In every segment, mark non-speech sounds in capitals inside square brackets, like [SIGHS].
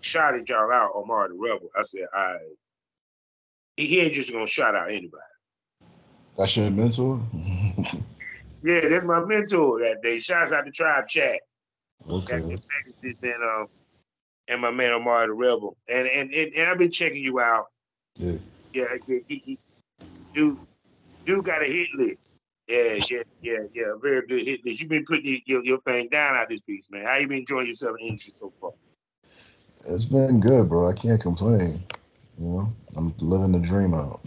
shouted y'all out, Omar the Rebel. I said, I he, he ain't just gonna shout out anybody. That's your mentor? yeah, that's my mentor that day. Shouts out the tribe chat. Okay. That's and um and my man Omar the Rebel. And and, and, and I've been checking you out. Yeah. Yeah, he, he, he dude, dude got a hit list. Yeah, yeah, yeah, yeah. Very good hit list. You've been putting your, your thing down out this piece, man. How you been enjoying yourself in the industry so far? It's been good, bro. I can't complain. You know, I'm living the dream out.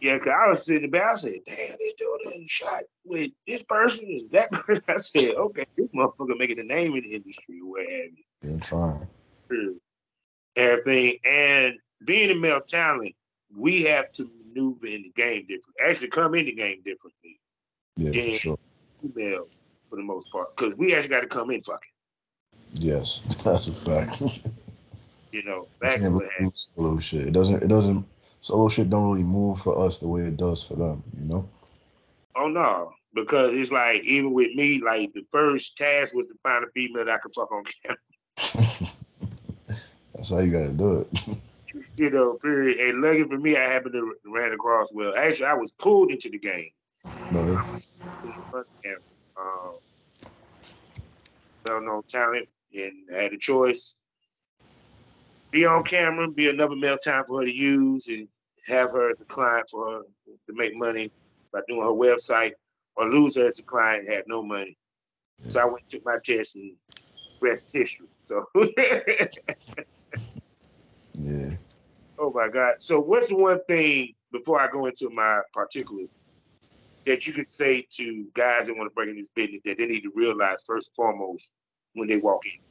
Yeah, cause I was sitting there, I said, damn, this dude done shot with this person and that [LAUGHS] person. I said, okay, this motherfucker making a name in the industry or what have you. Yeah, I'm trying. True. Everything. And being a male talent, we have to maneuver in the game differently. Actually come in the game differently. Yeah, for sure. Females for the most part. Because we actually got to come in fucking. Yes, [LAUGHS] that's a fact. you know, back to solo shit. It doesn't it doesn't solo shit don't really move for us the way it does for them, you know? Oh no. Because it's like even with me, like the first task was to find a female that I could fuck on camera. [LAUGHS] That's how you gotta do it. [LAUGHS] you know, period. And lucky for me, I happened to ran across. Well, actually, I was pulled into the game. No. Um, well-known talent, and had a choice: be on camera, be another male time for her to use, and have her as a client for her to make money by doing her website, or lose her as a client and have no money. Yeah. So I went took my test and rest history. So [LAUGHS] yeah. Oh my God. So what's the one thing before I go into my particulars that you could say to guys that want to break in this business that they need to realize first and foremost when they walk in?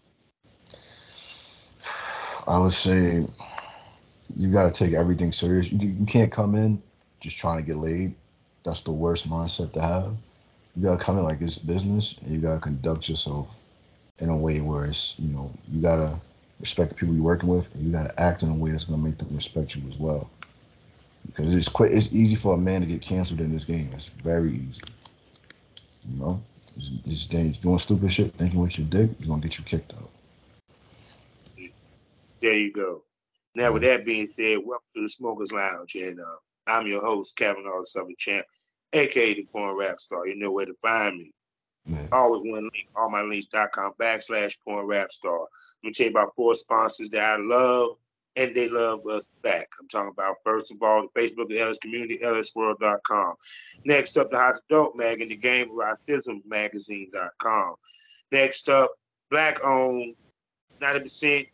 I would say you got to take everything serious. You, you can't come in just trying to get laid. That's the worst mindset to have. You got to come in like it's business and you got to conduct yourself in a way where it's, you know, you got to respect the people you're working with, and you got to act in a way that's going to make them respect you as well. Because it's quite it's easy for a man to get canceled in this game. It's very easy. You know, it's, it's dangerous. Doing stupid shit, thinking with your dick, is gonna get you kicked out. There you go. Now, with that being said, welcome to the Smokers Lounge, and uh, I'm your host, Kavanaugh the Southern Champ, aka the Porn Rap Star. You know where to find me. Man. All with one link, allmylinks.com backslash porn rap star. Let me tell you about four sponsors that I love and they love us back. I'm talking about, first of all, the Facebook the LS Community, lsswirl.com. Next up, the Hot Adult Mag and the Eroticism Magazine.com. Next up, black owned, 90%.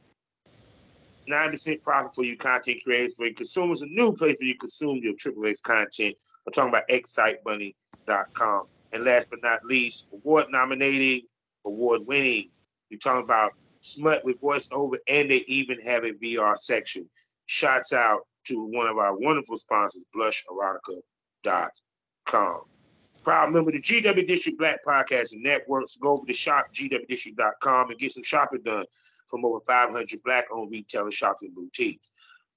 90% profit for you content creators, for you consumers, a new place where you consume your Triple X content. I'm talking about xsitebunny.com. And last but not least, award nominated, award winning. You're talking about smut with voiceover, and they even have a VR section. Shouts out to one of our wonderful sponsors, blusherotica.com. Proud member of the GW District Black Podcast and Networks. Go over to shopgwdistrict.com and get some shopping done from over 500 black owned retail shops and boutiques.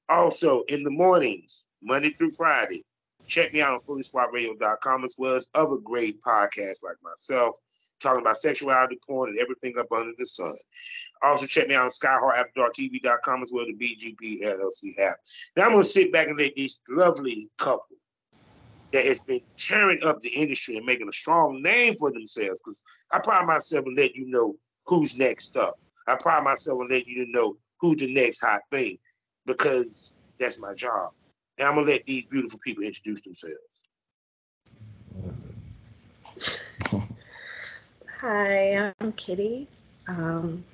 Also, in the mornings, Monday through Friday, Check me out on fullyswapradio.com as well as other great podcasts like myself, talking about sexuality, porn, and everything up under the sun. Also, check me out on skyheartafterdarktv.com as well as the BGP LLC app. Now, I'm going to sit back and let this lovely couple that has been tearing up the industry and making a strong name for themselves, because I pride myself in letting you know who's next up. I pride myself in letting you know who's the next hot thing, because that's my job. And I'm gonna let these beautiful people introduce themselves. Hi, I'm Kitty. Um,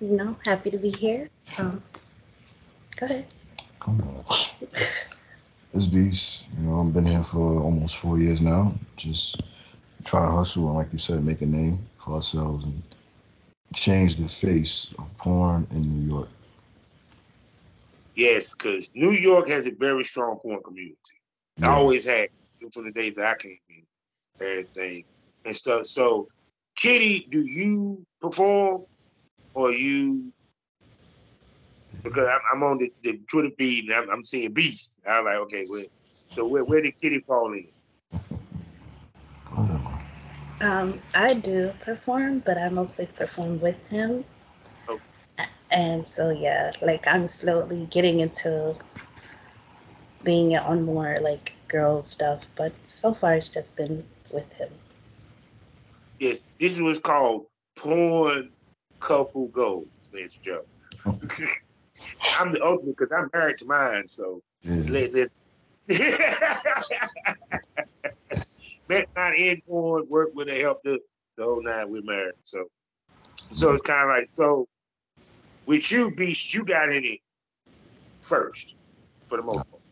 you know, happy to be here. Um, go ahead. Come on. It's Beast. You know, I've been here for almost four years now. Just trying to hustle and, like you said, make a name for ourselves and change the face of porn in New York. Yes, because New York has a very strong porn community. Yeah. I always had from the days that I came in, everything and stuff. So, Kitty, do you perform or you? Because I'm, I'm on the, the, Twitter feed and I'm, I'm seeing Beast. I'm like, okay, where, so where, where did Kitty fall in? Um, I do perform, but I mostly perform with him. Okay. And so yeah, like I'm slowly getting into being on more like girl stuff, but so far it's just been with him. Yes, this is what's called porn couple goals, Mr. Joe. [LAUGHS] I'm the ultimate because I'm married to mine, so let, let's [LAUGHS] met mine in porn, work with her, help the, the whole nine, we're married. So so it's kind of like so with you, Beast, you got in it first for the most part.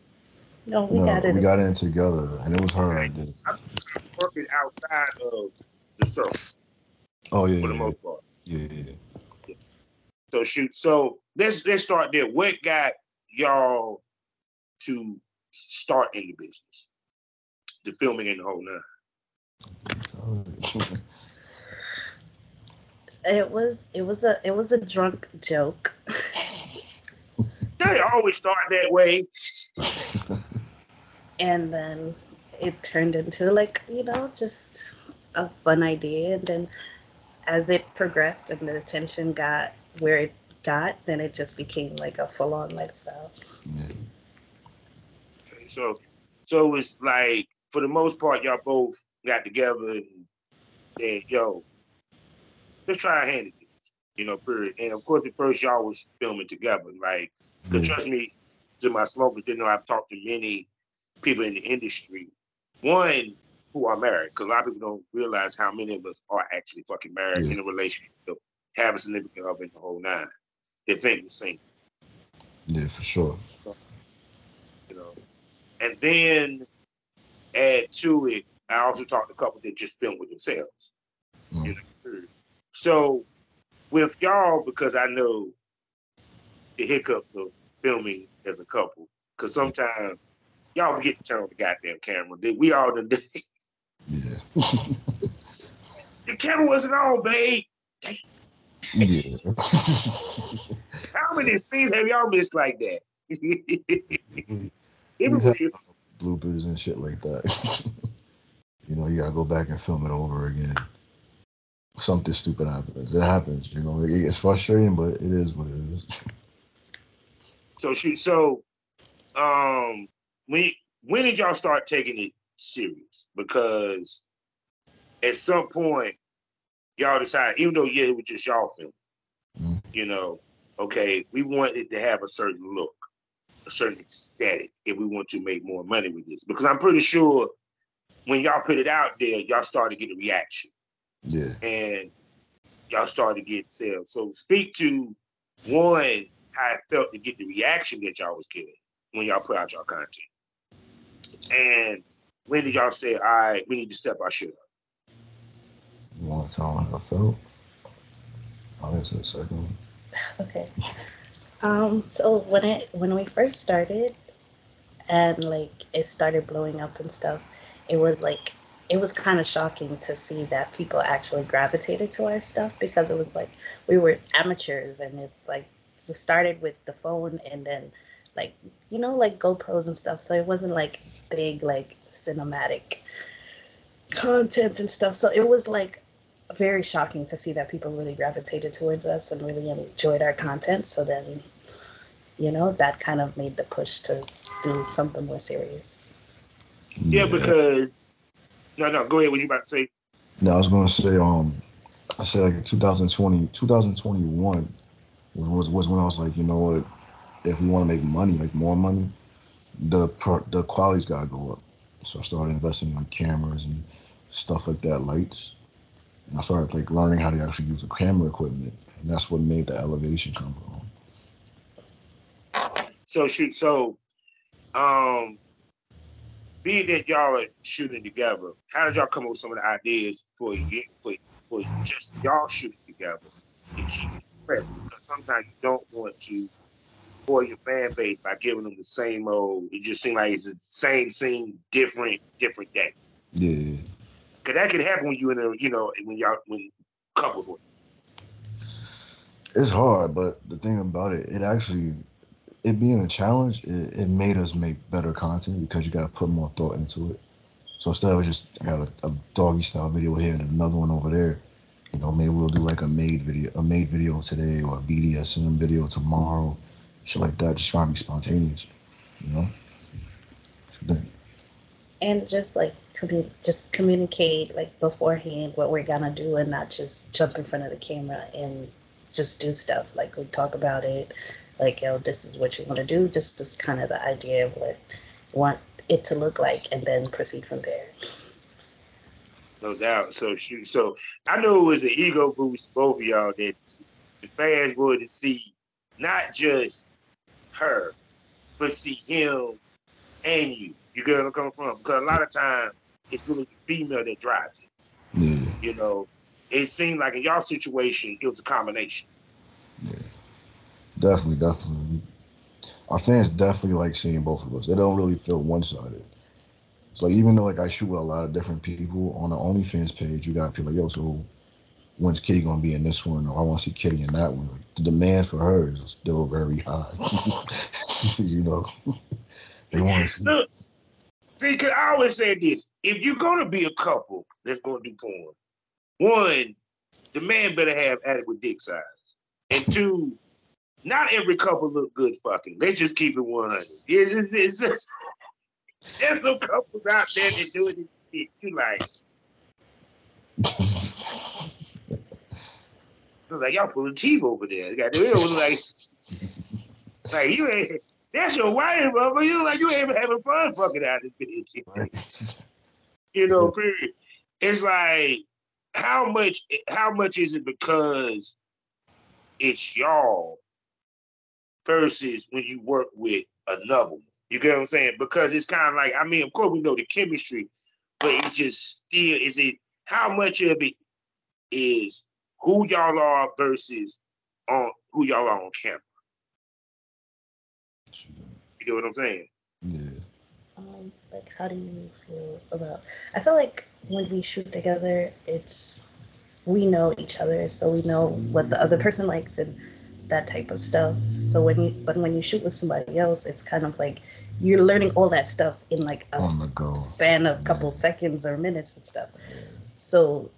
No, we no, got it. We got in together, and it was her idea. I'm working outside of the circle. Oh yeah, for the yeah, most part. Yeah, yeah, yeah. So shoot. So let's let's start there. What got y'all to start in the business, the filming and the whole nine? [LAUGHS] it was it was a it was a drunk joke. [LAUGHS] they always start that way. [LAUGHS] and then it turned into like you know just a fun idea, and then as it progressed and the attention got where it got, then it just became like a full on lifestyle. Yeah. Okay, so so it was like for the most part, y'all both got together and said, "Yo, let's try our hand at this, you know, period. And of course, at first y'all was filming together, like, cause mm-hmm. trust me, to my smokers, didn't know I've talked to many people in the industry. One who are married, because a lot of people don't realize how many of us are actually fucking married yeah. in a relationship, have a significant other in the whole nine. They think we're single. Yeah, for sure. You know, and then add to it, I also talked to a couple that just film with themselves. Mm. You know, so with y'all, because I know the hiccups of filming as a couple, because sometimes y'all forget to turn on the goddamn camera. We all done did. [LAUGHS] Yeah. [LAUGHS] the camera wasn't on, babe. Yeah. [LAUGHS] How many scenes have y'all missed like that? Bloopers and shit like that. [LAUGHS] you know, you gotta go back and film it over again something stupid happens. It happens, you know. It's frustrating, but it is what it is. [LAUGHS] So shoot. So, um, when when did y'all start taking it serious? Because at some point, y'all decided, even though yeah, it was just y'all film, mm-hmm. you know, okay, we wanted to have a certain look, a certain aesthetic, if we want to make more money with this. Because I'm pretty sure when y'all put it out there, y'all started getting a reaction. Yeah. And y'all started to get sales. So speak to one how it felt to get the reaction that y'all was getting when y'all put out y'all content. And when did y'all say, all right, we need to step our shit up? You want to tell how I felt? I'll answer the second one. [LAUGHS] Okay. Um, so when it when we first started and like it started blowing up and stuff, it was like it was kind of shocking to see that people actually gravitated to our stuff because it was like we were amateurs and it's like it started with the phone and then like you know like GoPros and stuff. So it wasn't like big like cinematic content and stuff. So it was like very shocking to see that people really gravitated towards us and really enjoyed our content so then you know that kind of made the push to do something more serious yeah because no, no, go ahead. What you about to say? No, I was going to say, um, I said like 2020, 2021 was, was, was when I was like, you know what, if we want to make money, like more money, the the quality's got to go up. So I started investing in like cameras and stuff like that, lights. I started like learning how to actually use the camera equipment, and that's what made the elevation come from. So shoot, so um, being that y'all are shooting together, how did y'all come up with some of the ideas for for for just y'all shooting together and keep it fresh? Because sometimes you don't want to for your fan base by giving them the same old. It just seems like it's the same scene, different different day. Yeah. Cause that can happen when you in a you know when y'all when couples work. It's hard, but the thing about it, it actually it being a challenge, it, it made us make better content because you got to put more thought into it. So instead of just I got a, a doggy style video here and another one over there, You know, maybe we'll do like a made video, a made video today or a BDSM video tomorrow, shit like that. Just trying to be spontaneous, you know. And just like just communicate like beforehand what we're gonna do, and not just jump in front of the camera and just do stuff. Like we talk about it, like yo, this is what you want to do. Just is kind of the idea of what want it to look like, and then proceed from there. No doubt. So shoot. So I know it was an ego boost, both of y'all, that the fans wanted to see not just her, but see him and you. You get where I'm coming from? Because a lot of times it's really the female that drives it. Yeah. You know, it seemed like in y'all situation, it was a combination. Yeah. Definitely, definitely. Our fans definitely like seeing both of us. They don't really feel one sided. So even though like I shoot with a lot of different people on the OnlyFans page, you got people like, yo, so when's Kitty gonna be in this one? Or I want to see Kitty in that one. Like, the demand for her is still very high. [LAUGHS] you know, [LAUGHS] they want to see. Look, see, cause I always say this: if you're gonna be a couple that's gonna do porn, one, the man better have adequate dick size, and two, not every couple look good fucking. Let's just keep it 100. It's, it's, it's just [LAUGHS] there's some couples out there that doing this shit. You like, [LAUGHS] like y'all pulling teeth over there. You got the real like, like you ain't. That's your wife, bro. You like you ain't even having fun fucking out this bitch. You know, period. It's like how much how much is it because it's y'all versus when you work with another one? You get what I'm saying? Because it's kind of like, I mean, of course we know the chemistry, but it's just still, is it how much of it is who y'all are versus on who y'all are on camera? You know what I'm saying? Yeah. Um, like, how do you feel about? I feel like when we shoot together, it's we know each other, so we know what the other person likes and that type of stuff. So when you, but when you shoot with somebody else, it's kind of like you're learning all that stuff in like a On the go. span of a couple Yeah. seconds or minutes and stuff. So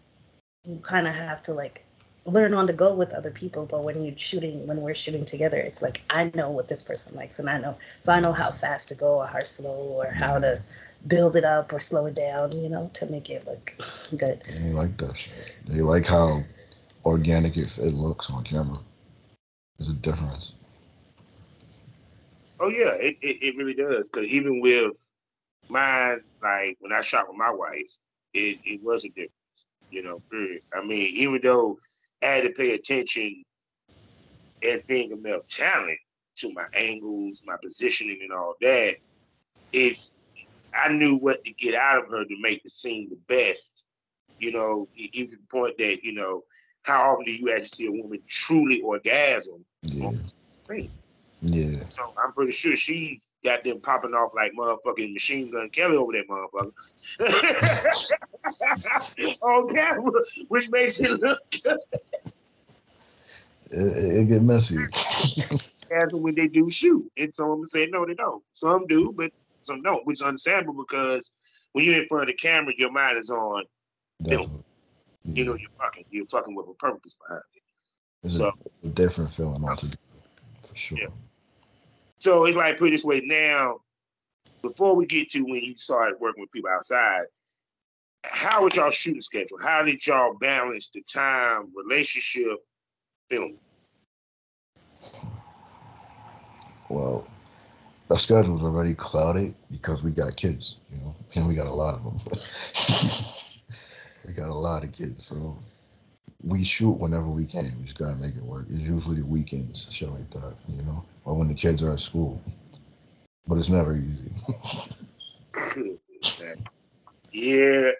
you kind of have to like learn on the go with other people. But when you're shooting, when we're shooting together, it's like I know what this person likes, and I know, so I know how fast to go or how slow or how to build it up or slow it down, you know, to make it look good. They like that shit. They like how organic it, it looks on camera. There's a difference. Oh yeah, it, it, it really does. Cause even with mine, like when I shot with my wife, it, it was a difference. You know, period. I mean, even though I had to pay attention as being a male talent to my angles, my positioning and all that, it's I knew what to get out of her to make the scene the best. You know, even to the point that, you know, how often do you actually see a woman truly orgasm Yeah. on the scene? Yeah. So I'm pretty sure she's got them popping off like motherfucking machine gun Kelly over that motherfucker. [LAUGHS] On camera, which makes it look good It, it, get messy. as when they do shoot. And some of them say no, they don't. Some do, but some don't, which is understandable because when you're in front of the camera, your mind is on, Definitely. you know, you're fucking. You're fucking with a purpose behind it. it's so- a, a different feeling altogether, for sure. Yeah. So it's like put it this way now, before we get to when you started working with people outside, how was y'all shooting schedule? How did y'all balance the time, relationship, film? Well, our schedule's already clouded because we got kids, you know, and we got a lot of them. [LAUGHS] we got a lot of kids, so we shoot whenever we can. We just gotta make it work. It's usually the weekends, shit like that, you know, or when the kids are at school. But it's never easy. [LAUGHS] yeah,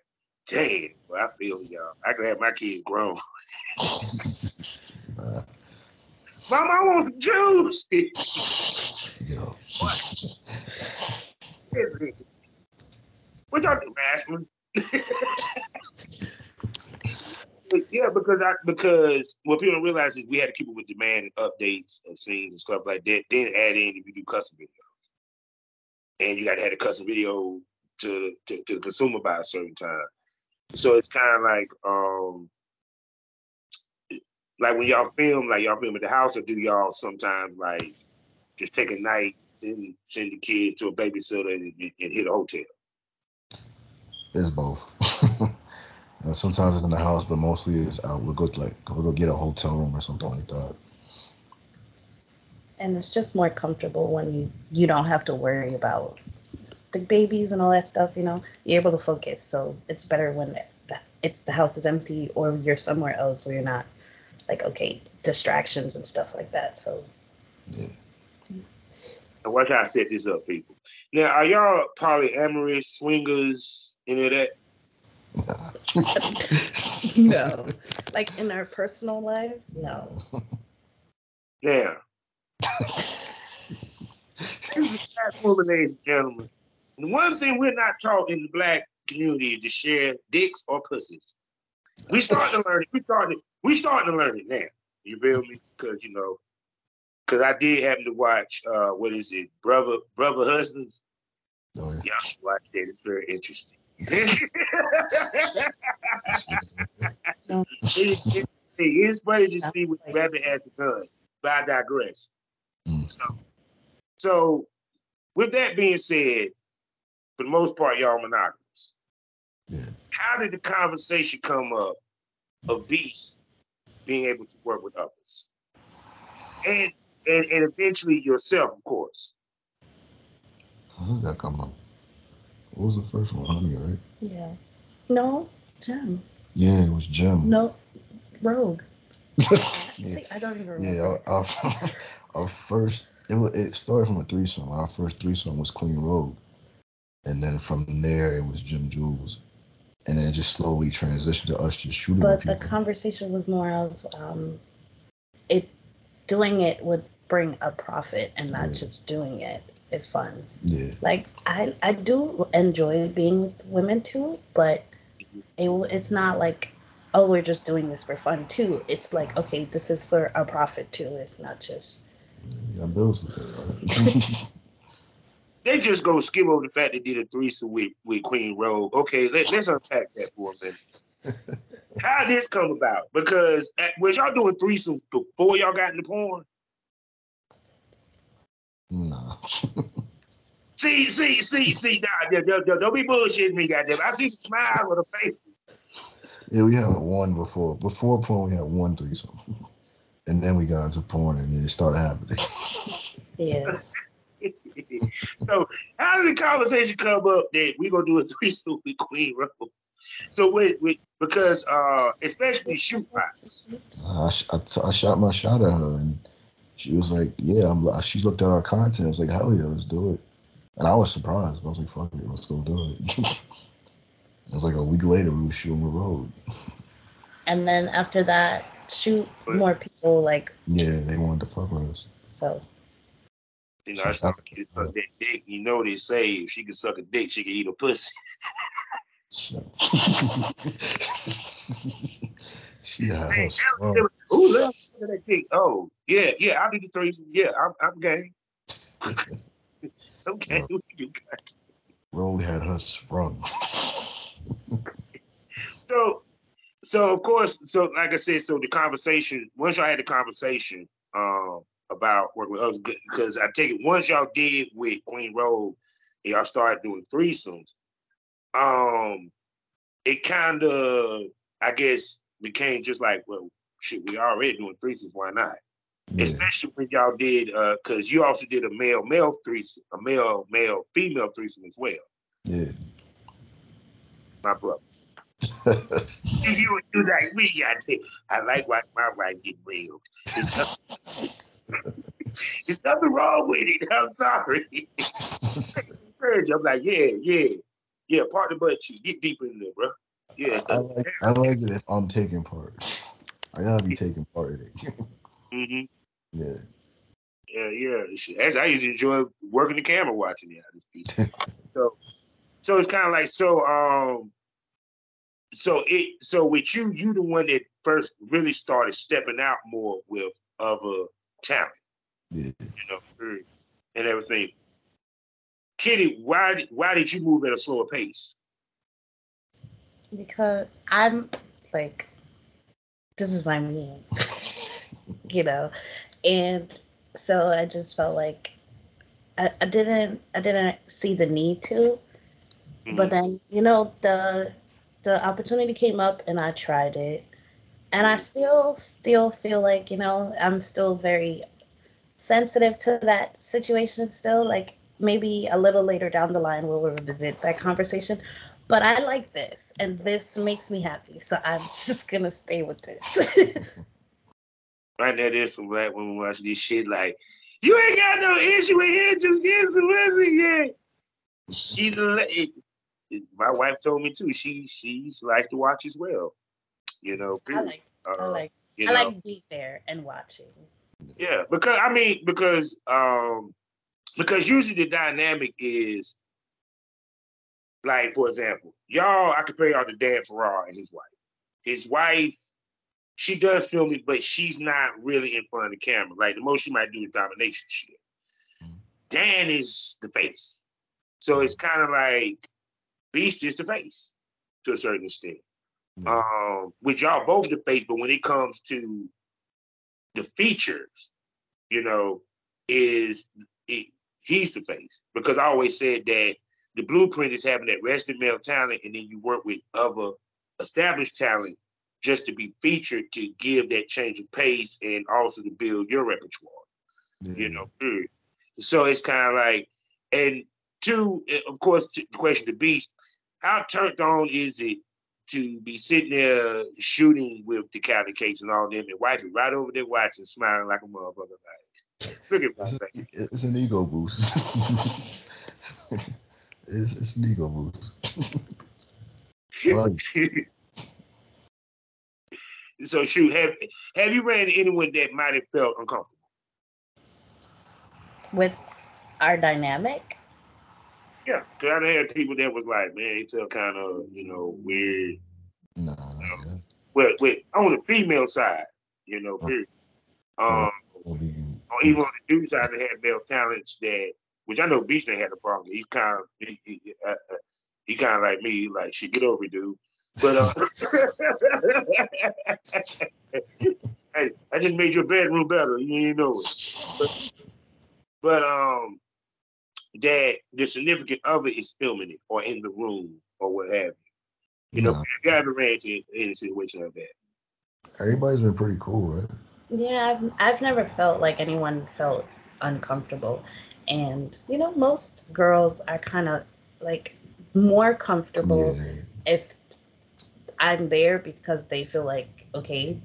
damn. Well, I feel y'all. I could have my kids grown. Uh, [LAUGHS] Mom, I want some juice. [LAUGHS] you know, what y'all do, wrestling? Yeah, because I because what people don't realize is we had to keep up with demand and updates of scenes and stuff like that. Then add in if you do custom videos, and you got to have a custom video to, to to the consumer by a certain time. So it's kind of like um like when y'all film, like y'all film at the house, or do y'all sometimes like just take a night, send send the kids to a babysitter and, and hit a hotel? It's both. [LAUGHS] you know, sometimes it's in the house, but mostly it's out. We'll go to like we'll go get a hotel room or something like that. And it's just more comfortable when you you don't have to worry about the babies and all that stuff. You know, you're able to focus. So it's better when it's the house is empty or you're somewhere else where you're not like okay distractions and stuff like that. So. Yeah. And watch how I set this up, people. Now, are y'all polyamorous, swingers, any of that? [LAUGHS] no. Like in our personal lives, no. Now, here's a fact woman, ladies and gentlemen. And one thing we're not taught in the black community is to share dicks or pussies. We start to learn it. We starting. We starting to learn it now. You feel me? Because you know, because I did happen to watch. uh What is it? Brother, brother, husbands. Oh, yeah. Y'all should watch that. It's very interesting. It, it, it is funny to see what rabbit has done. But I digress. Mm. So, so, with that being said, for the most part, y'all monogamous. Yeah. How did the conversation come up of Beast being able to work with others? And and, and eventually yourself, of course. How did that come up? What was the first one? Honey, right? Yeah. No, Jim. Yeah, it was Jim. No, Rogue. yeah. [LAUGHS] See, I don't even remember. Yeah, our, our, [LAUGHS] our first it was, it started from a threesome. Our first threesome was Queen Rogue, and then from there it was Gem Jewels, and then it just slowly transitioned to us just shooting. but the conversation was more of um, it doing it would bring a profit and not Yeah. just doing it is fun. yeah, Like I I do enjoy being with women too, but it w- it's not like oh we're just doing this for fun too. It's like okay this is for a profit too. It's not just you got bills to pay. Right? They just go skip over the fact they did a threesome with, with Queen Rogue. Okay, let, let's unpack that for a minute. [LAUGHS] How did this come about? Because at, was y'all doing threesomes before y'all got into porn? Nah. [LAUGHS] See, see, see, see, nah, don't, don't, don't be bullshitting me, goddamn. I see the smiles on the faces. Yeah, we had one before. Before porn, we had one threesome, and then we got into porn, and it started happening. [LAUGHS] yeah. [LAUGHS] so how did the conversation come up that we're gonna do a threesome with Queen Rogue? So wait, wait, because uh, especially shoot fights. I, sh- I, t- I shot my shot at her, and she was like, "Yeah." I'm. li- She looked at our content. I was like, "Hell yeah, let's do it." And I was surprised. But I was like, "Fuck it, let's go do it." [LAUGHS] it was like a week later, we were shooting the road. And then after that, shoot more people like Yeah, they wanted to fuck with us. so. You know, that's not it's suck that dick. You know they say if she can suck a dick, she can eat a pussy. [LAUGHS] [LAUGHS] So- she had Hey, her strong. Ooh, look at that dick. Oh, yeah, yeah, I'll do the threesome. Yeah, I'm, I'm game. okay, we can do that. Roll had her sprung. So, so of course, so like I said, so the conversation. Once y'all had the conversation um, about working with us, because I take it once y'all did with Queen Rogue, and y'all started doing threesomes. Um, it kind of, I guess, became just like, well, shit, we already doing threesomes. Why not? Yeah, especially when y'all did uh because you also did a male male threesome a male male female threesome as well yeah. my brother [LAUGHS] you you like me I say I like watching my wife get railed there's nothing, [LAUGHS] there's nothing wrong with it I'm sorry [LAUGHS] I'm like yeah yeah yeah partner but you get deep in there bro yeah I like I like it if I'm taking part. I gotta be taking part in it. [LAUGHS] hmm yeah. Yeah, yeah. Actually, I used to enjoy working the camera watching it. This piece. so, so it's kind of like so. Um, so it so with you, you the one that first really started stepping out more with other talent, Yeah. you know, and everything. Kitty, why why did you move at a slower pace? Because I'm like, this is my me. [LAUGHS] you know, and so I just felt like I, I didn't I didn't see the need to, mm-hmm. but then you know the the opportunity came up and I tried it, and I still still feel like you know I'm still very sensitive to that situation still like maybe a little later down the line we'll revisit that conversation but I like this and this makes me happy. So I'm [LAUGHS] just gonna stay with this. [LAUGHS] right now there's some black women watching this shit like, you ain't got no issue with him just getting some pussy yet. She it, it, my wife told me too, she she's like to watch as well. You know, I like uh, I like I know. like be there and watching. Yeah, because I mean, because um because usually the dynamic is like, for example, y'all, I compare y'all to Dan Farrar and his wife. His wife, she does film it, but she's not really in front of the camera. Like the most she might do is domination shit. Dan is the face. So it's kind of like Beast is the face to a certain extent. Mm-hmm. Um, with y'all both the face, but when it comes to the features, you know, is it, he's the face. Because I always said that the blueprint is having that rested male talent, and then you work with other established talent just to be featured to give that change of pace and also to build your repertoire. You know, so it's kind of like, and two, eh, of course, the question to Beast, how turned on is it to be sitting there shooting with the county and all them and wifey right over there watching, smiling like a motherfucker. Like, look at my. It's an ego boost. [LAUGHS] It's, it's an ego boost. so shoot, have have you ran into anyone that might have felt uncomfortable with our dynamic? Yeah, because I had people that was like, man, it felt kind of you know weird. No, nah, you know? Well, with on the female side, you know, period. Um, or even on the dude side, they had male talents that which I know Beach had a problem. He's kind of he, he, uh, uh he kind of like me, like shit, get over it, dude. But uh, [LAUGHS] hey, I just made your bedroom better. You didn't know it. But, but um, that the significant other is filming it or in the room or what have you. You know, you ever ran into any situation like that. Everybody's been pretty cool, right? Yeah, I've, I've never felt like anyone felt uncomfortable. And, you know, most girls are kind of like more comfortable yeah. if I'm there because they feel like, okay,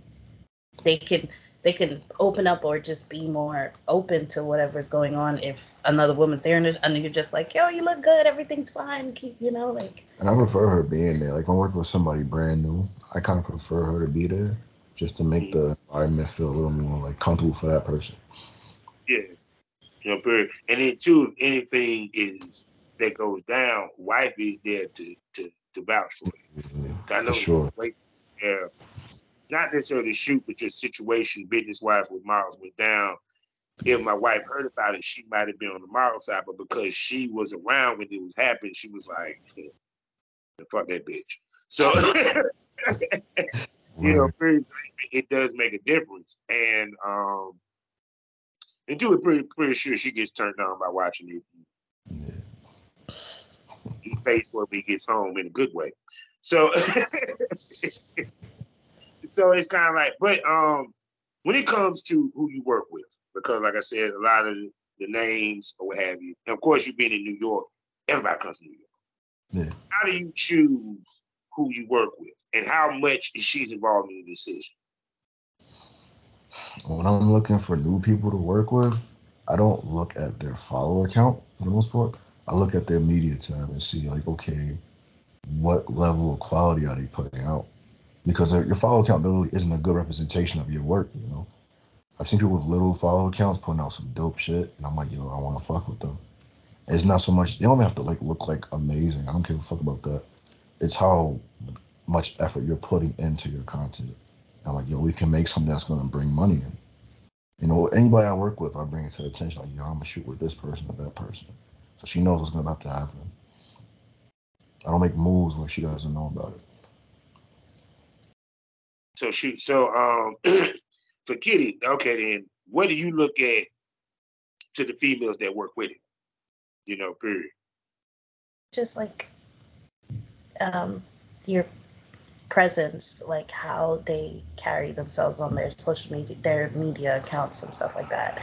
they can they can open up or just be more open to whatever's going on if another woman's there and, and you're just like, yo, you look good, everything's fine, keep, you know, like. And I prefer her being there. Like, when I'm working with somebody brand new, I kind of prefer her to be there just to make the environment feel a little more like comfortable for that person. Yeah, you know, period. And then two, if anything is that goes down, wife is there to to to vouch for it. Mm-hmm. I know sure. yeah, not necessarily shoot, but just situation business wise with Miles went down. If my wife heard about it, she might have been on the Miles side, but because she was around when it was happening, she was like, [LAUGHS] "Fuck that bitch." So, [LAUGHS] you know, it does make a difference, and um, and two, pretty pretty sure she gets turned on by watching it. Yeah. He pays for it when he gets home in a good way. So, [LAUGHS] so it's kind of like, but um, when it comes to who you work with, because like I said, a lot of the names or what have you, and of course you've been in New York, everybody comes to New York. Yeah. How do you choose who you work with, and how much is she's involved in the decision? When I'm looking for new people to work with, I don't look at their follower count for the most part. I look at their media tab and see like, okay, what level of quality are they putting out? Because your follower count literally isn't a good representation of your work. You know, I've seen people with little follower counts putting out some dope shit, and I'm like, yo, I want to fuck with them. It's not so much they don't have to like look like amazing. I don't give a fuck about that. It's how much effort you're putting into your content. I'm like, yo, we can make something that's gonna bring money in. You know, anybody I work with, I bring it to attention. Like, yo, I'm gonna shoot with this person or that person, so she knows what's about to happen. I don't make moves where she doesn't know about it. So shoot. So um, [CLEARS THROAT] forget it. Okay, then what do you look at to the females that work with him? You know, period. Just like um, your presence, like how they carry themselves on their social media, their media accounts and stuff like that.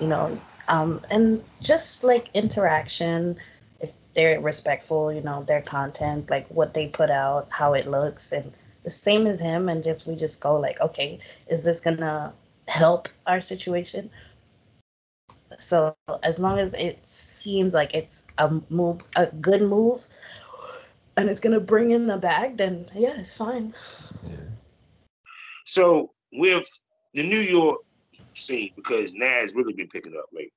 You know, um, and just like interaction, if they're respectful, you know, their content, like what they put out, how it looks, and the same as him, and just we just go like, okay, is this gonna help our situation? So as long as it seems like it's a move, a good move, and it's gonna bring in the bag, then yeah, it's fine. Yeah. So with the New York scene, because Nas really been picking up lately.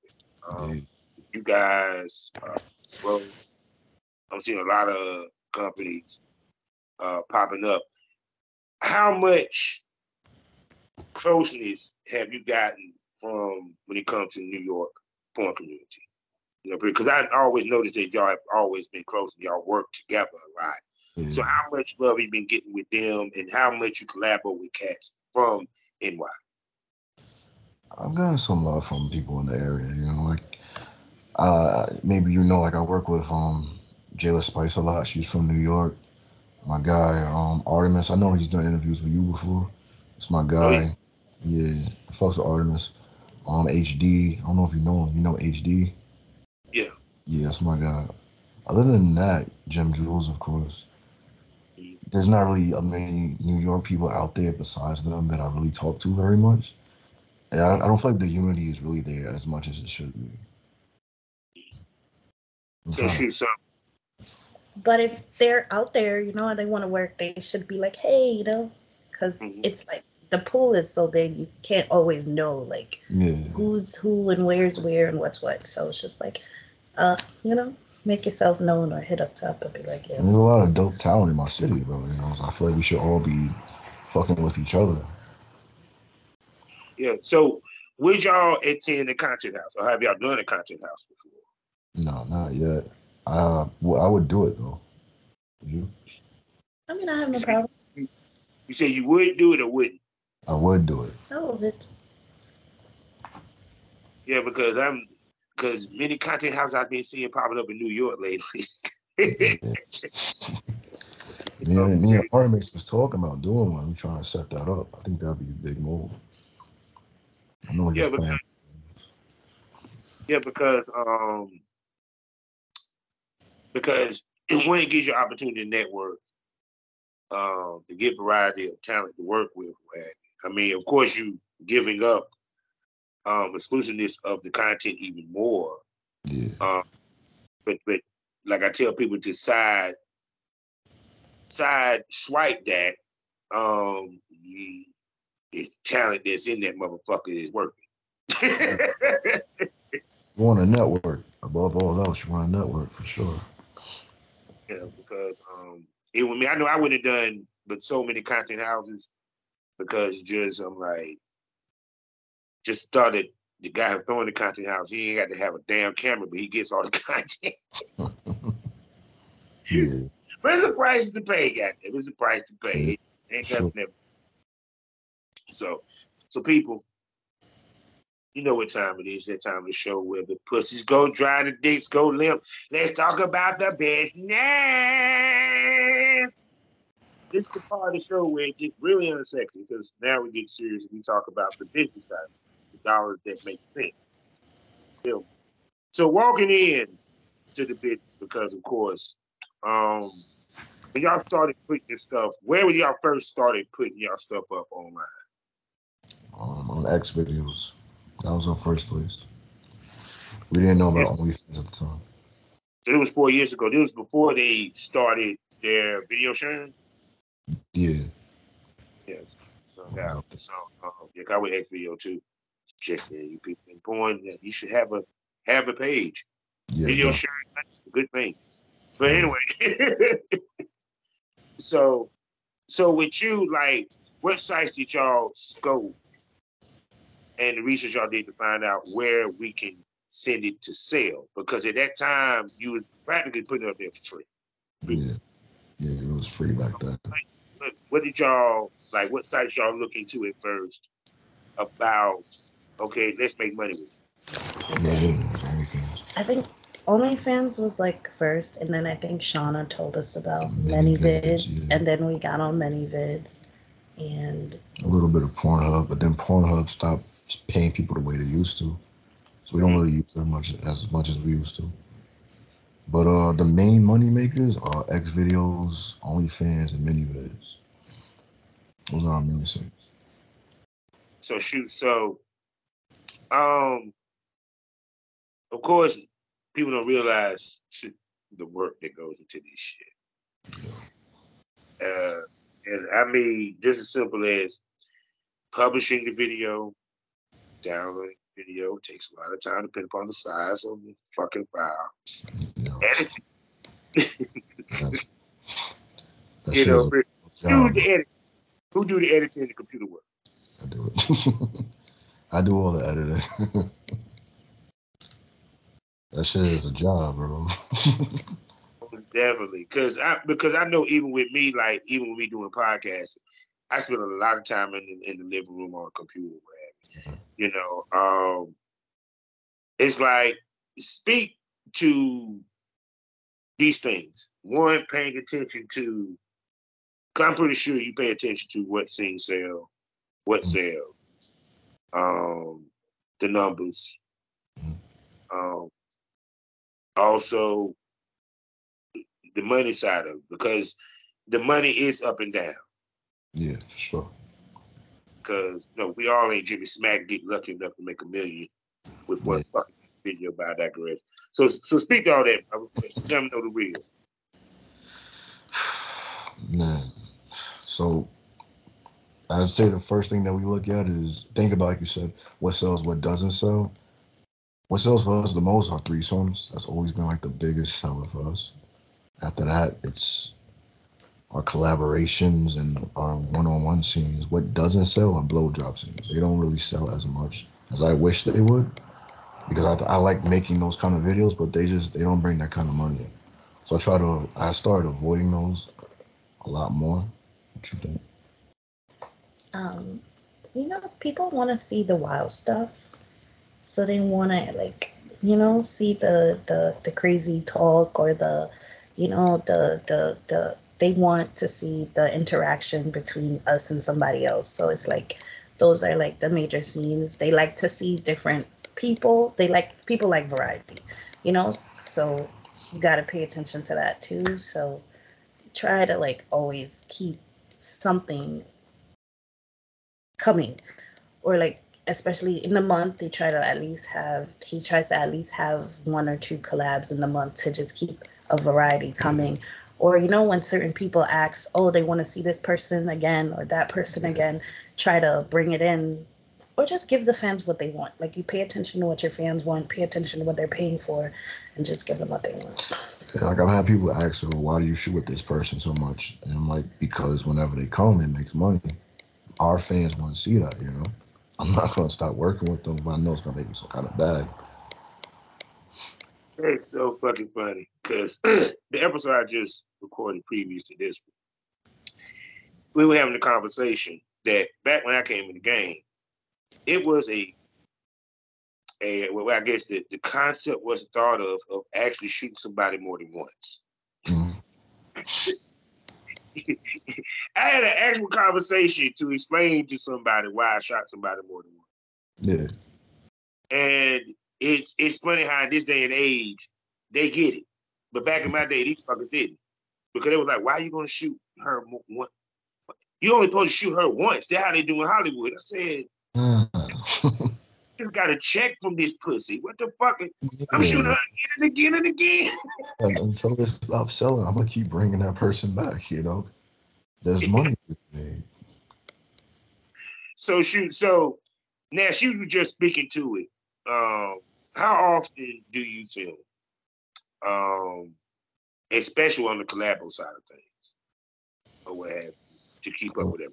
Um, You guys, uh, well, I'm seeing a lot of companies uh, popping up. How much closeness have you gotten from when it comes to New York porn community? You know, because I always noticed that y'all have always been close and y'all work together a lot. Mm-hmm. So how much love you been getting with them and how much you collaborate with cats from NY? I've gotten some love from people in the area, you know, like uh maybe you know like I work with um Jayla Spice a lot. She's from New York. My guy, um Artemis, I know he's done interviews with you before. It's my guy. Oh, yeah. yeah, I fucks with Artemis. Um HD. I don't know if you know him. You know HD? Yeah. Yeah, that's my guy. Other than that, Gem Jewels, of course. There's not really a many New York people out there besides them that I really talk to very much. And I, I don't feel like the unity is really there as much as it should be. So shoot some. But if they're out there, you know, and they want to work, they should be like, hey, you know, because mm-hmm. it's like the pool is so big, you can't always know like yeah. who's who and where's where and what's what. So it's just like, uh, you know, make yourself known or hit us up and be like, yeah. There's a lot of dope talent in my city, bro. You know, so I feel like we should all be fucking with each other. Yeah. So would y'all attend the content house, or have y'all done a content house before? No, not yet. Uh, well, I would do it though. Would you? I mean, I have no problem. You say you would do it or wouldn't? I would do it. I would. Yeah, because I'm because many content houses I've been seeing popping up in New York lately. yeah, [LAUGHS] me and Artemis was talking about doing one. We're trying to set that up. I think that'd be a big move. I know yeah, because, yeah, because um because [CLEARS THROAT] when it gives you opportunity to network, um, to get variety of talent to work with. I mean, of course, you giving up um, exclusiveness of the content even more. Yeah. Um, but but like I tell people to side side swipe that um the, talent that's in that motherfucker is working. [LAUGHS] you want a network above all else. You want a network for sure. Yeah, because um, it with me, I know I wouldn't have done, but so many content houses because just I'm like, just started the guy who throwing the content house. He ain't got to have a damn camera, but he gets all the [LAUGHS] content. [LAUGHS] yeah. But it's a price to pay, goddamn. It's a price to pay. Yeah. Ain't sure. So, so people, you know what time it is. That time of the show where the pussies go dry, the dicks go limp. Let's talk about the business. This is the part of the show where it gets really unsexy because now we get serious and we talk about the business side, dollars that make sense. So walking in to the business because, of course, um, when y'all started putting your stuff, where were y'all first started putting y'all stuff up online? Um, on X videos. That was our first place. We didn't know about. OnlyFans at the time. So it was four years ago. This was before they started their video sharing. Yeah. Yes. So yeah. So uh, yeah, got with X video too. Check there. You people important. You should have a have a page. Yeah, video sharing is a good thing. But anyway, [LAUGHS] so so with you, like, what sites did y'all scope and the research y'all did to find out where we can send it to sell because at that time you was practically putting it up there for free. Yeah, yeah, it was free back then. What did y'all like? What sites y'all look into at first about okay, let's make money with it. I think OnlyFans was like first, and then I think Shauna told us about ManyVids, yeah. and then we got on ManyVids, and a little bit of Pornhub, but then Pornhub stopped paying people the way they used to, so we don't really use that much as much as we used to. But uh, the main money makers are X videos, OnlyFans, and ManyVids. Those are our main sites. So shoot, so um, of course, people don't realize the work that goes into this shit. Uh, and I mean, just as simple as publishing the video, downloading the video takes a lot of time depending upon the size of the fucking file. Editing. you know, who do the edit? Who do the editing in the computer work? I do it. [LAUGHS] I do all the editing. [LAUGHS] that shit is a job, bro. [LAUGHS] Definitely, because I because I know even with me, like even with me doing podcasts, I spend a lot of time in the, in the living room on a computer. Man. You know, um, it's like speak to these things. One, paying attention to. I'm pretty sure you pay attention to what scenes sell, what mm. sell, um, the numbers. Mm. Um, also, the money side of it, because the money is up and down. Yeah, for sure. Because no, we all ain't Jimmy Smack get lucky enough to make a million with one yeah. fucking video by that digress. So so speak to all that. Let them know the real. [SIGHS] Man. So I'd say the first thing that we look at is think about, like you said, what sells, what doesn't sell. What sells for us the most are threesomes. That's always been like the biggest seller for us. After that, it's our collaborations and our one-on-one scenes. What doesn't sell are blowjob scenes. They don't really sell as much as I wish they would, because I, I like making those kind of videos, but they just they don't bring that kind of money. So I try to I started avoiding those a lot more. What you think? Um, you know, people want to see the wild stuff, so they want to like, you know, see the the the crazy talk or the, you know, the the the they want to see the interaction between us and somebody else. So it's like those are like the major scenes. They like to see different people. They like people like variety, you know. So you got to pay attention to that too. So try to like always keep something coming. Or like especially in the month they try to at least have he tries to at least have one or two collabs in the month to just keep a variety mm-hmm. coming. Or you know when certain people ask oh they want to see this person again or that person again try to bring it in or just give the fans what they want. Like you pay attention to what your fans want pay attention to what they're paying for and just give them what they want. Yeah, like i've had people ask well why do you shoot with this person so much? And i'm like because whenever they come it makes money our fans want to see that, you know. I'm not gonna stop working with them, but I know it's gonna make me some kind of bag. It's so fucking funny because [CLEARS THROAT] the episode I just recorded previous to this, we were having a conversation that back when I came in the game, it was a a well, I guess the, the concept was thought of of actually shooting somebody more than once. Mm-hmm. [LAUGHS] [LAUGHS] I had an actual conversation to explain to somebody why I shot somebody more than one. Yeah. And it's it's funny how in this day and age they get it, but back in my day these fuckers didn't because they was like, "Why are you gonna shoot her one? You only supposed to shoot her once. That's how they do in Hollywood." I said. Mm. [LAUGHS] got a check from this pussy. What the fuck? I'm yeah. shooting her again and again and again. and until they stop selling, I'm gonna keep bringing that person back. You know, there's money to be made. So shoot. So now, shoot. You just speaking to it. Um, how often do you film? Um, especially on the collabo side of things, or what have you, to keep up with everything.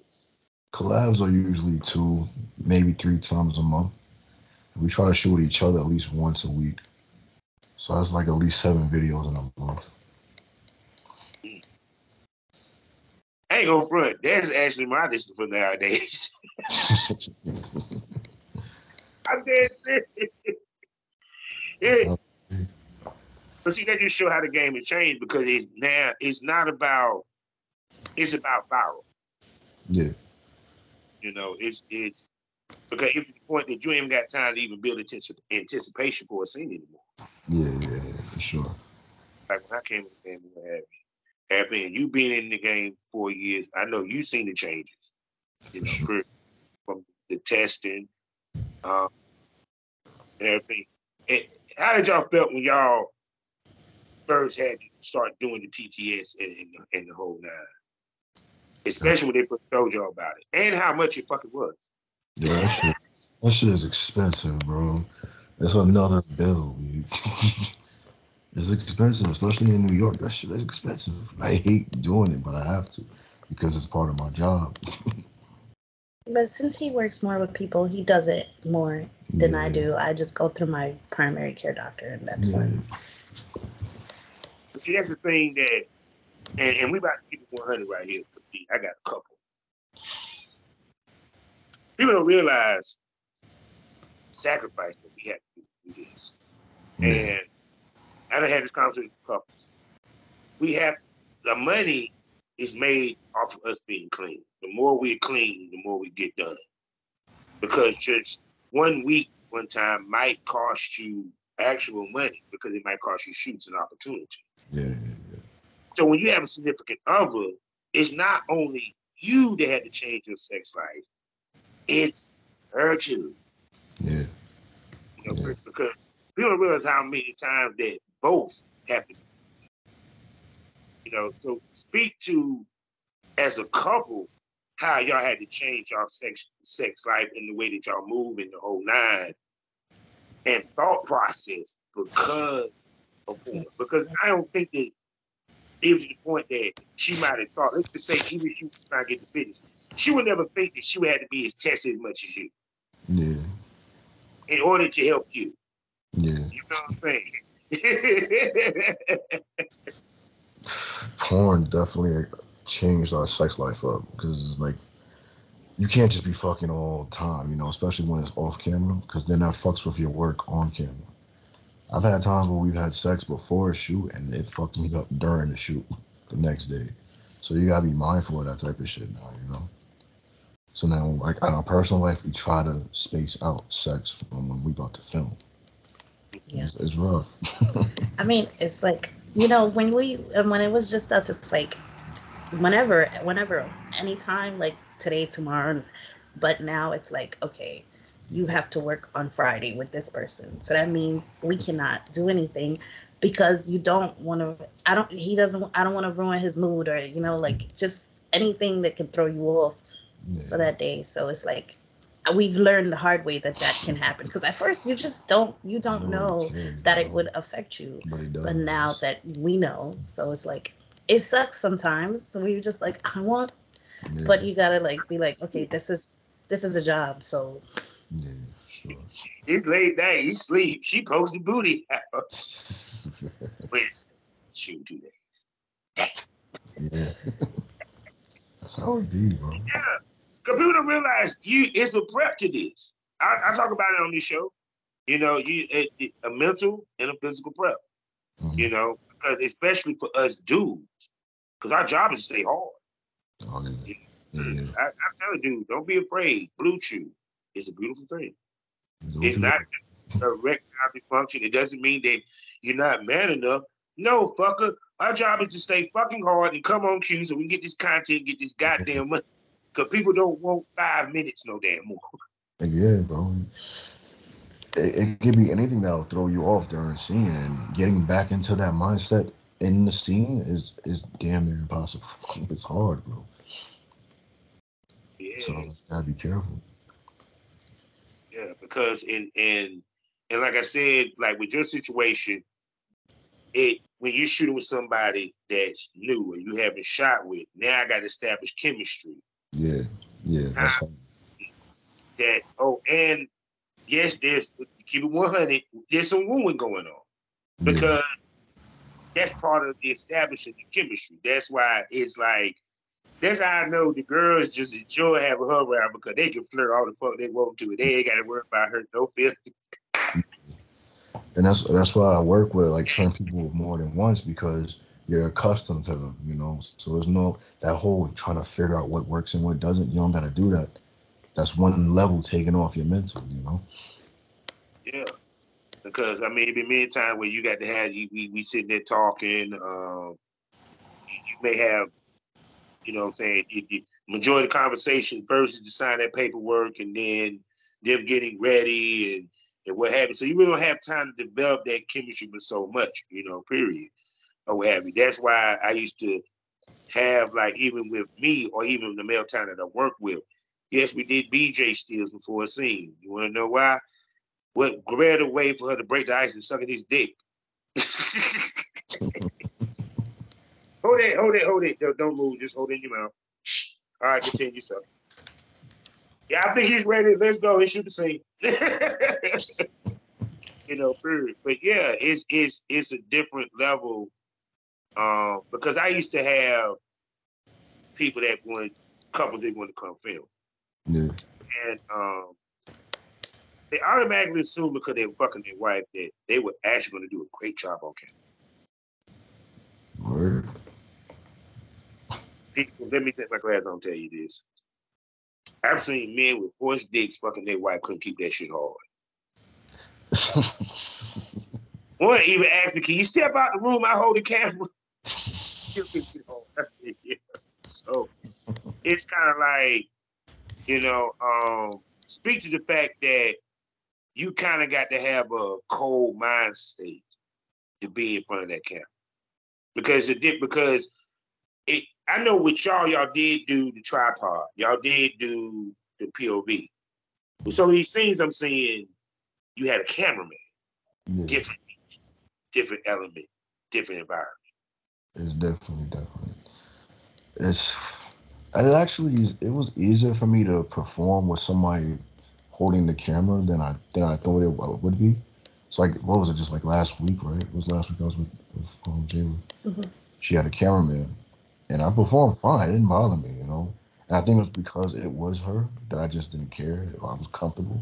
Collabs are usually two, maybe three times a month. We try to shoot each other at least once a week. So that's like at least seven videos in a month. I ain't gonna front. That's actually my discipline nowadays. [LAUGHS] I'm dead serious. [LAUGHS] Yeah. But see, that just show how the game has changed because it's now it's not about it's about viral. Yeah. You know, it's it's because it's the point that you ain't got time to even build anticipation for a scene anymore. Yeah, yeah, yeah, for sure. Like when I came in the game, we had Happy, and you been in the game four years. I know you've seen the changes. You know, sure. from the testing, um, and everything. And how did y'all felt when y'all first had to start doing the TTS and, and, the, and the whole nine? Especially when they told y'all about it and how much it fucking was. Yeah, that shit, that shit is expensive, bro. That's another bill. [LAUGHS] it's expensive, especially in New York. That shit is expensive. I hate doing it, but I have to because it's part of my job. [LAUGHS] but since he works more with people, he does it more than yeah. I do. I just go through my primary care doctor, and that's yeah. fine. See, that's the thing that, and, and we about to keep it 100 right here. But see, I got a couple. People don't realize sacrifice that we have to do this. And I done had this conversation with couples. We have the money is made off of us being clean. The more we're clean, the more we get done. Because just one week, one time might cost you actual money because it might cost you shoots and opportunity. Yeah, yeah, yeah. So when you have a significant other, it's not only you that had to change your sex life, it's her too. Yeah. You know, yeah. because people don't realize how many times that both happen. You know, so speak to as a couple how y'all had to change y'all sex sex life and the way that y'all move in the whole nine and thought process because of porn. Because I don't think that even to the point that she might have thought, let's just say even if she was trying to get the fitness, she would never think that she would have to be as tested as much as you. Yeah. In order to help you. Yeah. You know what I'm saying? [LAUGHS] Porn definitely changed our sex life up because it's like you can't just be fucking all the time, you know, especially when it's off camera, because then that fucks with your work on camera. I've had times where we've had sex before a shoot and it fucked me up during the shoot [LAUGHS] the next day. So you gotta be mindful of that type of shit now, you know. So now, like in our personal life, we try to space out sex from when we about to film. Yeah. It's, it's rough. [LAUGHS] I mean, it's like you know when we when it was just us, it's like whenever, whenever, anytime, like today, tomorrow. But now it's like, okay, you have to work on Friday with this person. So that means we cannot do anything because you don't want to I don't he doesn't I don't want to ruin his mood or you know like just anything that can throw you off yeah. for that day. So it's like we've learned the hard way that that can happen because at first you just don't you don't no, know that it would affect you but, but now that we know so it's like it sucks sometimes so we just like i want yeah. but you gotta like be like okay this is this is a job so yeah sure. It's late day he sleep. She posted booty. [LAUGHS] Wait shoot two days yeah. That's how it be bro. Yeah. Don't realize you it's a prep to this. I, I talk about it on this show. You know you it, it, a mental and a physical prep mm-hmm. you know because especially for us dudes because our job is to stay hard. Oh, yeah. Yeah. I, I tell you, dude, don't be afraid. BlueChew is a beautiful thing. it's not a erectile function. It doesn't mean that you're not man enough. No, fucker. Our job is to stay fucking hard and come on cue so we can get this content, get this goddamn money. Because people don't want five minutes no damn more. Yeah, bro. It, it could be anything that'll throw you off during a scene and getting back into that mindset in the scene is is damn near impossible. [LAUGHS] It's hard, bro. Yeah. So let's gotta be careful. Yeah, because in in and like I said, like with your situation, it when you're shooting with somebody that's new and you haven't shot with, now I got to establish chemistry. Yeah, yeah, that's um, that. Oh, and yes, there's keep it 100. There's some wooing going on because yeah that's part of the establishing the chemistry. That's why it's like that's how I know the girls just enjoy having her around because they can flirt all the fuck they want to. They ain't got to worry about her no feelings. and that's that's why I work with like certain people more than once because you're accustomed to them, you know. So there's no that whole trying to figure out what works and what doesn't. You don't got to do that. That's one level taken off your mental, you know. Yeah, because I mean, be many times where you got to have you we, we sitting there talking. Um, you, you may have, you know, what I'm saying majority of the conversation first is to sign that paperwork, and then them getting ready and and what have you. So you really don't have time to develop that chemistry with so much, you know, period, or what have you. That's why I used to have like even with me or even the male talent that I work with. Yes, we did BJ steals before a scene. You want to know why? What better way for her to break the ice and suck sucking his dick? [LAUGHS] hold it, hold it, hold it. Don't, don't move. Just hold it in your mouth. All right, continue, sir. Yeah, I think he's ready. Let's go. Let's shoot the scene. [LAUGHS] you know, period. But yeah, it's it's it's a different level. Um, because I used to have people that wanted couples that wanted to come film. Yeah. And um they automatically assume because they were fucking their wife that they were actually going to do a great job on camera. Word. People, let me take my glass on and tell you this. I've seen men with horse dicks fucking their wife couldn't keep that shit hard. [LAUGHS] One even asked me, "Can you step out the room? I hold the camera." [LAUGHS] That's it. Yeah. So it's kind of like, you know, um, speak to the fact that you kind of got to have a cold mind state to be in front of that camera because it did because I know with y'all, y'all did do the tripod, y'all did do the POV. But some of these scenes I'm seeing, you had a cameraman, yeah. different, different element, different environment. It's definitely different. It's it actually it was easier for me to perform with somebody holding the camera than I than I thought it would be. So like, what was it? Just like last week, right? It was last week I was with, with um, Jayla. Mm-hmm. She had a cameraman, and I performed fine. It didn't bother me, you know. And I think it was because it was her that I just didn't care. I was comfortable.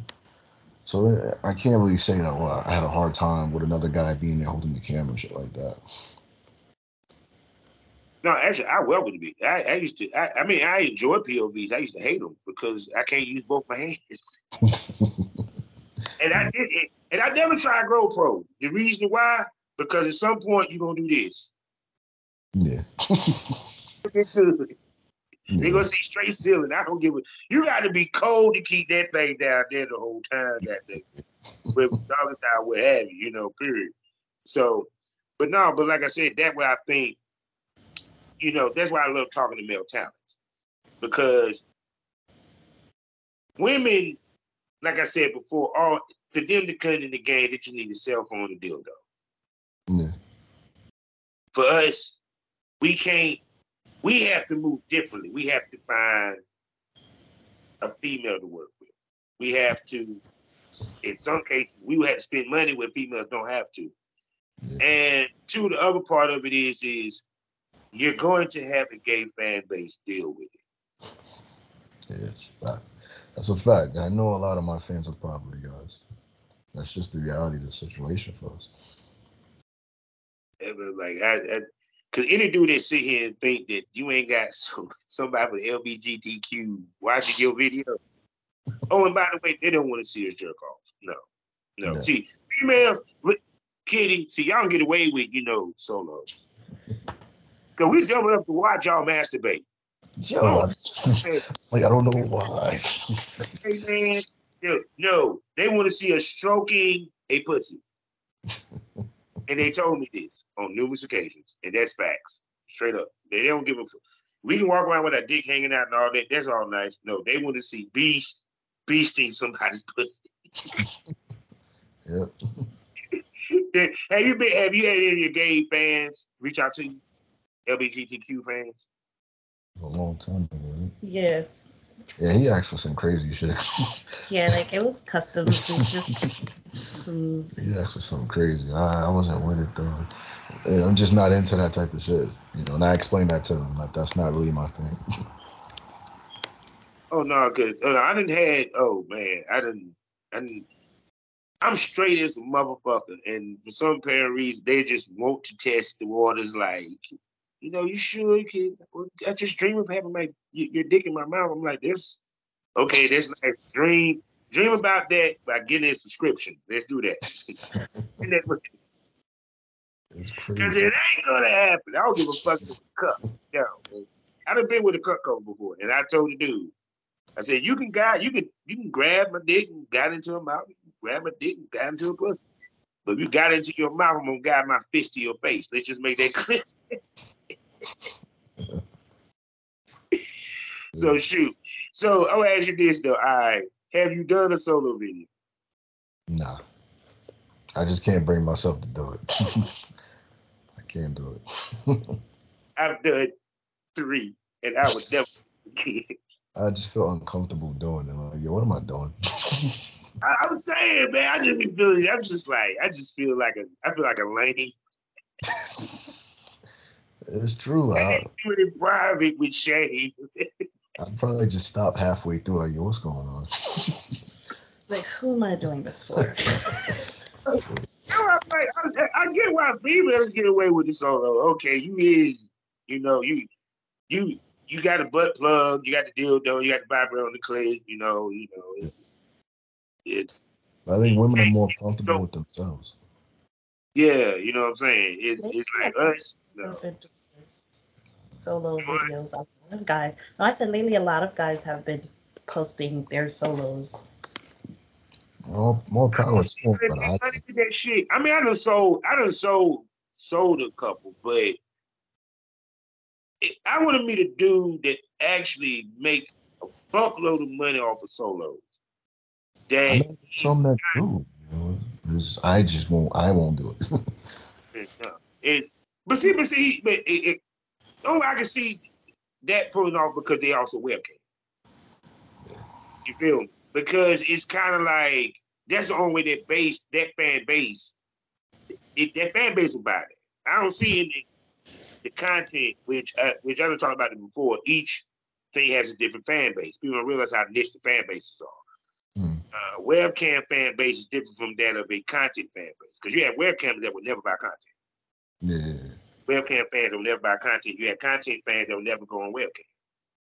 So I can't really say that. Well, I had a hard time with another guy being there holding the camera, shit like that. No, actually, I welcome it. I, I used to. I, I, mean, I enjoy POVs. I used to hate them because I can't use both my [LAUGHS] hands. and I did and I never tried GoPro. The reason why, because at some point you're gonna do this. Yeah. [LAUGHS] They're gonna see straight ceiling. I don't give a. You got to be cold to keep that thing down there the whole time. That thing, [LAUGHS] with dollar time, what have you, you know. Period. So, but no, but like I said, that way I think you know, that's why I love talking to male talents because women, like I said before, are for them to come in the game that you need a cell phone and dildo. Yeah. For us, we can't. We have to move differently. We have to find a female to work with. We have to. In some cases, we have to spend money where females don't have to. And two, the other part of it is is you're going to have a gay fan base deal with it. Yeah, That's a fact. I know a lot of my fans are probably guys. That's just the reality of the situation for us. It was like I, I Cause any dude that sit here and think that you ain't got [LAUGHS] some, somebody with LBGTQ watching your video. [LAUGHS] oh, and by the way, they don't want to see us jerk off. No, no. Yeah. See, females, Kitty, see, y'all don't get away with, you know, solos. Cause we jumping up to watch y'all masturbate. Yo, oh. [LAUGHS] like I don't know why. hey man, no, they want to see us stroking a pussy, and they told me this on numerous occasions, and that's facts, straight up. They don't give a. We can walk around with our dick hanging out and all that. That's all nice. No, they want to see beast beasting somebody's [LAUGHS] pussy. yep. [LAUGHS] have you been? Have you had any of your gay fans reach out to you? LGBTQ fans? A long time ago. Yeah. Yeah, he asked for some crazy shit. [LAUGHS] yeah, like it was custom just some. He asked for something crazy. I, I wasn't with it though. I'm just not into that type of shit. You know, and I explained that to him. Like that's not really my thing. [LAUGHS] oh no, cause uh, I didn't had. Oh man, I didn't. I didn't. I'm straight as a motherfucker, and for some apparent reason, they just want to test the waters. Like, you know, you sure you can? I just dream of having my your dick in my mouth. I'm like this. Okay, that's nice. Dream, dream about that by getting a subscription. Let's do that. [LAUGHS] Because it ain't gonna happen. I don't give a fuck with the cup. Yo, I done been with a cup cover before, and I told the dude, I said, you can guide, you can you can grab my dick and got into a mouth, grab my dick and got into a pussy. But if you got into your mouth, I'm gonna guide my fist to your face. Let's just make that [LAUGHS] clear. [LAUGHS] so shoot. So I'll ask you this though. I have you done a solo video? Nah. I just can't bring myself to do it. [LAUGHS] I can't do it. [LAUGHS] I've done three, and I would never I just feel uncomfortable doing it. Like, yo, what am I doing? I, am saying, man, I just be feeling. I'm just like, I just feel like a, I feel like a lame. It's true. I, do it in private with shame. I'd probably just stop halfway through. Like, yo, what's going on? [LAUGHS] like, who am I doing this for? [LAUGHS] I, I, get why females get away with this the solo. Okay, you is, you know, you you you got a butt plug, you got the dildo, you got the vibrator on the clit, you know, you know. It, it I think women are more comfortable so, with themselves. Yeah, you know what I'm saying. It, it's like us. No. Solo videos. A lot of guys. No, I said lately a lot of guys have been posting their solos more, more power to them, but I, that shit. I mean, I done sold, I done sold, sold a couple, but it, I want to meet a dude that actually make a buckload of money off of solos. That some that do. Know, I just won't. I won't do it. [LAUGHS] it's but see, but see, but it, it, oh, I can see that pulling off because they also webcam. You feel me? because it's kind of like that's the only way that base that fan base it, that fan base will buy it. I don't see any the content which uh, which I talked about it before. Each thing has a different fan base. People don't realize how niche the fan bases are. Uh, webcam fan base is different from that of a content fan base because you have webcams that will never buy content. Yeah. Webcam fans will never buy content. You have content fans that will never go on webcam.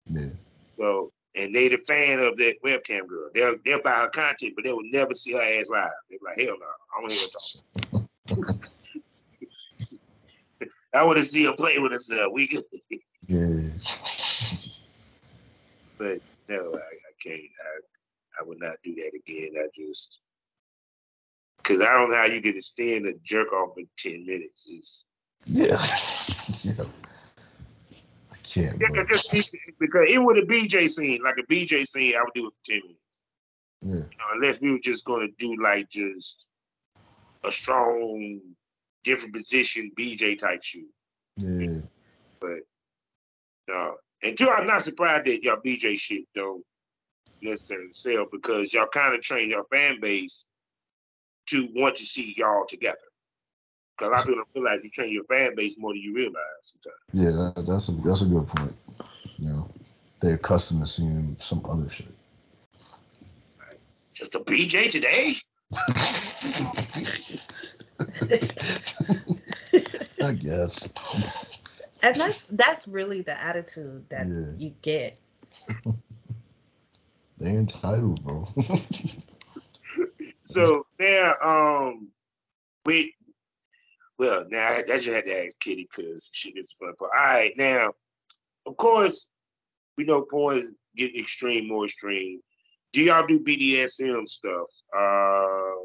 Yeah. So and they the fan of that webcam girl. They'll they'll buy her content, but they will never see her ass live. They're like, hell no, I to hear her talk. [LAUGHS] I want to see her play with herself. We could. yeah. [LAUGHS] But no, I, I can't. I I would not do that again. I just because I don't know how you get to stand a jerk off in ten minutes. Is yeah. [LAUGHS] yeah I can't. Yeah, just because it would a BJ scene, like a BJ scene, I would do it for ten minutes. Yeah. You know, unless we were just gonna do like just a strong, different position BJ type shoot. Yeah. But no, and two, I'm not surprised that y'all BJ shit don't necessarily sell because y'all kind of train your fan base to want to see y'all together. Because a lot of people don't feel like you train your fan base more than you realize sometimes. Yeah, that, that's a that's a good point. You know, they're accustomed to seeing some other shit. Just a BJ today. [LAUGHS] I guess. And that's that's really the attitude that yeah. you get. [LAUGHS] they entitled, bro. [LAUGHS] so there, um, with well, now I, I just had to ask Kitty because she gets fun part. All right, now, of course, we know porn get extreme, more extreme. Do y'all do BDSM stuff? Uh,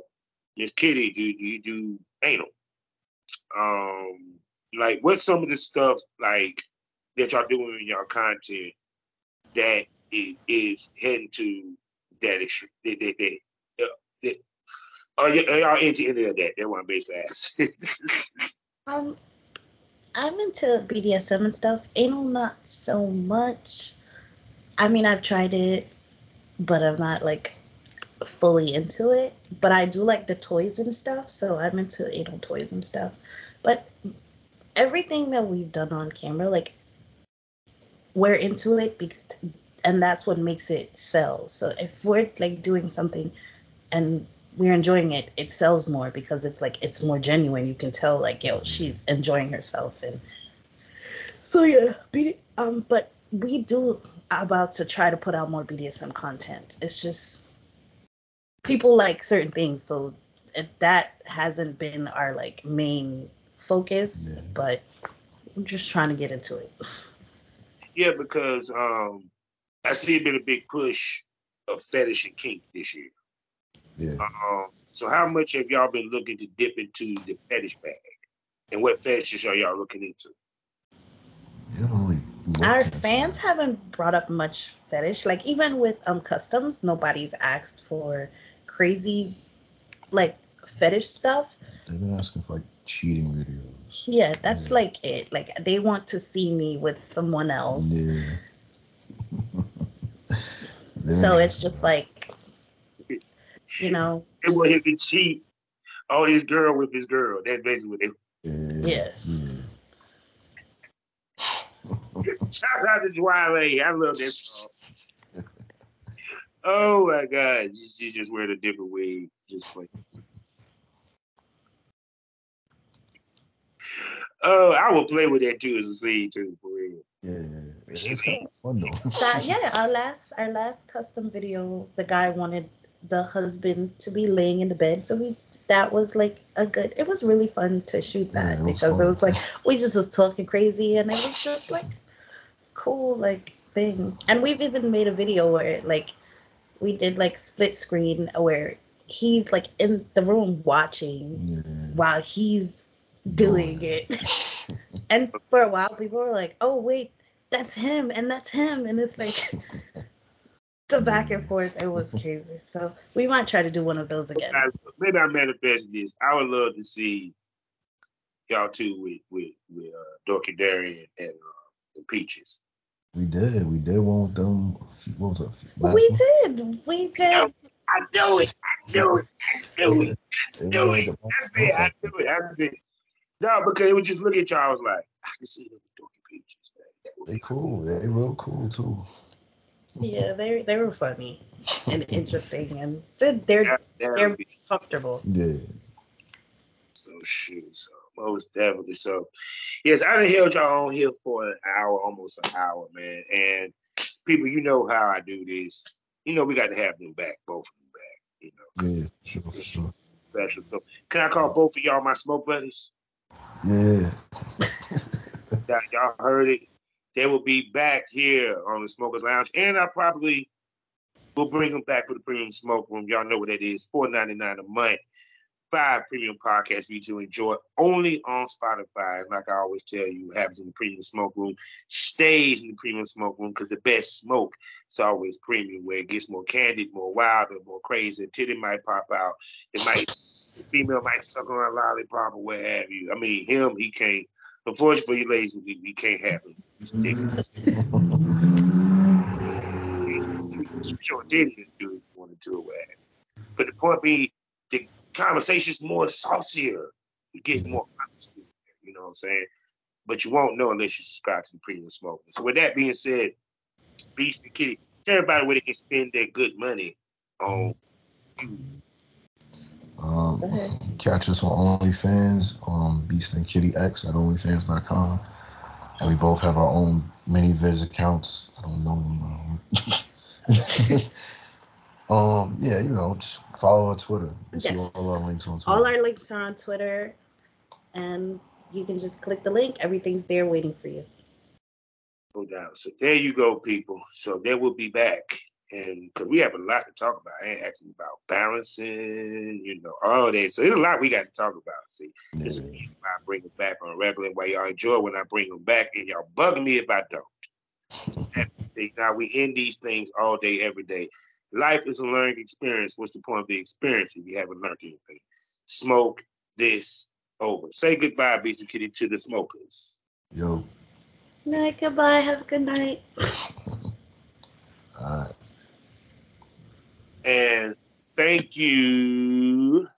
Miss Kitty, do, do you do anal? Um, like what's some of the stuff like that y'all doing in y'all content that is heading to that, that, that, that, that are, y- are y'all into any of that? That's what I'm basically asking. um, I'm into BDSM and stuff. Anal, not so much. I mean, I've tried it, but I'm not like fully into it. But I do like the toys and stuff, so I'm into anal toys and stuff. But everything that we've done on camera, like we're into it because, and that's what makes it sell. So if we're like doing something and we're enjoying it, it sells more because it's like it's more genuine. You can tell like yo, she's enjoying herself and so yeah, um, but we do about to try to put out more BDSM content. It's just people like certain things, so that hasn't been our like main focus, yeah. but I'm just trying to get into it. Yeah, because um, I see it been a big push of fetish and kink this year. Yeah. Um, so how much have y'all been looking to dip into the fetish bag, and what fetishes are y'all looking into? Our fans haven't brought up much fetish. Like even with um customs, nobody's asked for crazy like fetish stuff. They've been asking for like cheating videos. Yeah, that's yeah. like it. Like they want to see me with someone else. Yeah. So it's just like you know. It will hit the cheat. Oh, his girl with his girl. That's basically what they. Yeah. Yes. Yeah. [LAUGHS] Shout out to Dwayne. I love that song. [LAUGHS] oh my God. She just wearing a different wig. Just like. Oh, I will play with that too as a scene too, for real. Yeah, it's kind of fun though. [LAUGHS] That, yeah, our last our last custom video, the guy wanted the husband to be laying in the bed. So we that was like a good. It was really fun to shoot that yeah, it because fun. it was like we just was talking crazy and it was just like cool like thing. And we've even made a video where like we did like split screen where he's like in the room watching yeah. while he's doing it. [LAUGHS] and for a while people were like, "Oh wait, that's him and that's him." And it's like the back and forth. It was crazy. So we might try to do one of those again. Maybe I manifest this. I would love to see y'all two with with with uh, Dorky Darian and, uh, and Peaches. We did. We did one with them. What was it? we one? did. We did. I do it. I do it. I do it. I do it. That's it. I do it. That's it. No, because it would just look at y'all. I was like, I can see them with Dorky Peaches. They cool. They real cool too yeah, they they were funny and [LAUGHS] interesting, and they're they're, they're comfortable. Yeah. So shoot, so most definitely. So yes, I done held y'all on here for an hour, almost an hour, man. And people, you know how I do this. You know we got to have them back, both of them back. You know. Yeah, sure, for sure. Special. So can I call both of y'all my smoke buddies? Yeah. [LAUGHS] y'all heard it. They will be back here on the Smokers Lounge, and I probably will bring them back for the Premium Smoke Room. Y'all know what that is, four ninety nine a month. Five premium podcasts for you to enjoy only on Spotify. Like I always tell you, happens in the premium smoke room, stays in the premium smoke room because the best smoke is always premium, where it gets more candid, more wild, and more crazy. Titty might pop out. It might, female might suck on a lollipop or what have you. I mean, him, he can't. Unfortunately for you ladies, we, can't have him sure did do if you want to it. But the point being, the conversation's more saucier. You get more honesty, you know what I'm saying? But you won't know unless you subscribe to the premium smoke. So with that being said, Beast and Kitty, tell everybody where they can spend their good money on you. Um, catch us on OnlyFans, um, Beast and Kitty X at OnlyFans.com and we both have our own ManyVids accounts. I don't know. Um, [LAUGHS] um, yeah, you know, just follow our Twitter. You yes. see all our links on Twitter. All our links are on Twitter, and you can just click the link. Everything's there waiting for you. No doubt. So there you go, people. So they will be back and because we have a lot to talk about. I ain't asking about balancing, you know, all that. So there's a lot we got to talk about. See, this is why I bring them back on a regular. Why y'all enjoy when I bring them back, and y'all bugging me if I don't. [LAUGHS] now we end these things all day, every day. Life is a learning experience. What's the point of the experience if you haven't learned anything? Smoke this over. Say goodbye, Beast Kitty, to the smokers. Yo. Night, goodbye. Have a good night. all right. And thank you